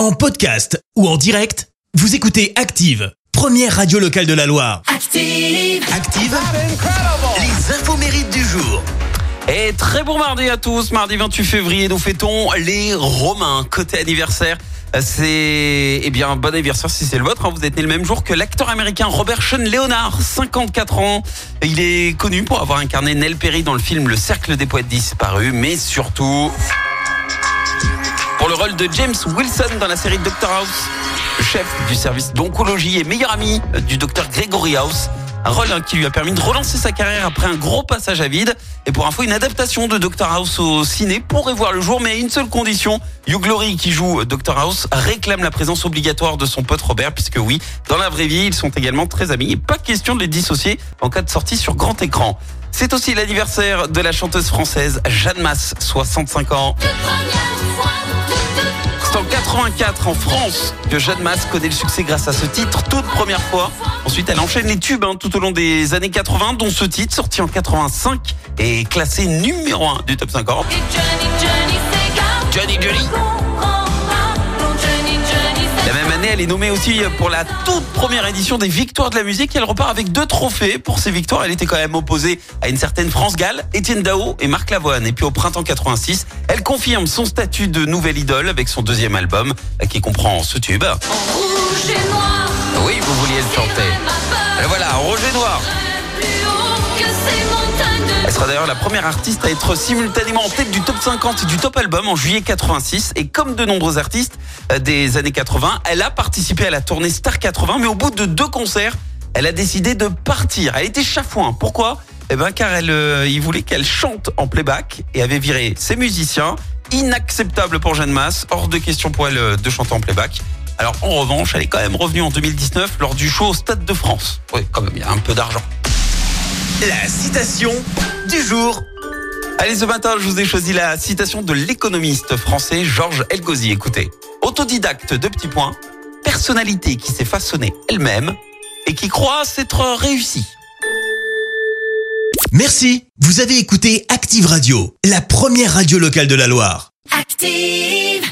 En podcast ou en direct, vous écoutez Active, première radio locale de la Loire. Active. Active, les infos mérites du jour. Et très bon mardi à tous. Mardi 28 février, nous fêtons les Romains. Côté anniversaire, c'est eh bien bon anniversaire si c'est le vôtre. hein. Vous êtes né le même jour que l'acteur américain Robert Sean Leonard, 54 ans. Il est connu pour avoir incarné Nell Perry dans le film Le Cercle des poètes disparus, mais surtout de James Wilson dans la série Doctor House, chef du service d'oncologie et meilleur ami du docteur Gregory House. Un rôle hein, qui lui a permis de relancer sa carrière après un gros passage à vide. Et pour info, une adaptation de Doctor House au ciné pourrait voir le jour, mais à une seule condition. Hugh Laurie, qui joue Doctor House, réclame la présence obligatoire de son pote Robert, puisque oui, dans la vraie vie, ils sont également très amis. Et pas question de les dissocier en cas de sortie sur grand écran. C'est aussi l'anniversaire de la chanteuse française Jeanne Masse, 65 ans. C'est en 84 en France que Jeanne Masse connaît le succès grâce à ce titre, toute première fois. Ensuite, elle enchaîne les tubes hein, tout au long des années 80, dont ce titre, sorti en 85, est classé numéro 1 du top 50. Johnny Johnny. Même année, elle est nommée aussi pour la toute première édition des Victoires de la musique. Elle repart avec deux trophées pour ses victoires. Elle était quand même opposée à une certaine France Gall, Étienne Dao et Marc Lavoine. Et puis au printemps 86, elle confirme son statut de nouvelle idole avec son deuxième album qui comprend ce tube. Oui, vous vouliez le chanter. Sera d'ailleurs la première artiste à être simultanément en tête du top 50 et du top album en juillet 86. Et comme de nombreux artistes euh, des années 80, elle a participé à la tournée Star 80, mais au bout de deux concerts, elle a décidé de partir. Elle était chafouin. Pourquoi? Eh ben car elle, euh, il voulait qu'elle chante en playback et avait viré ses musiciens. Inacceptable pour Jeanne Masse, hors de question pour elle euh, de chanter en playback. Alors en revanche, elle est quand même revenue en 2019 lors du show au Stade de France. Oui, quand même, il y a un peu d'argent. La citation du jour. Allez, ce matin, je vous ai choisi la citation de l'économiste français Georges Elgozi. Écoutez, autodidacte de petits points, personnalité qui s'est façonnée elle-même et qui croit s'être réussie. Merci, vous avez écouté Active Radio, la première radio locale de la Loire. Active.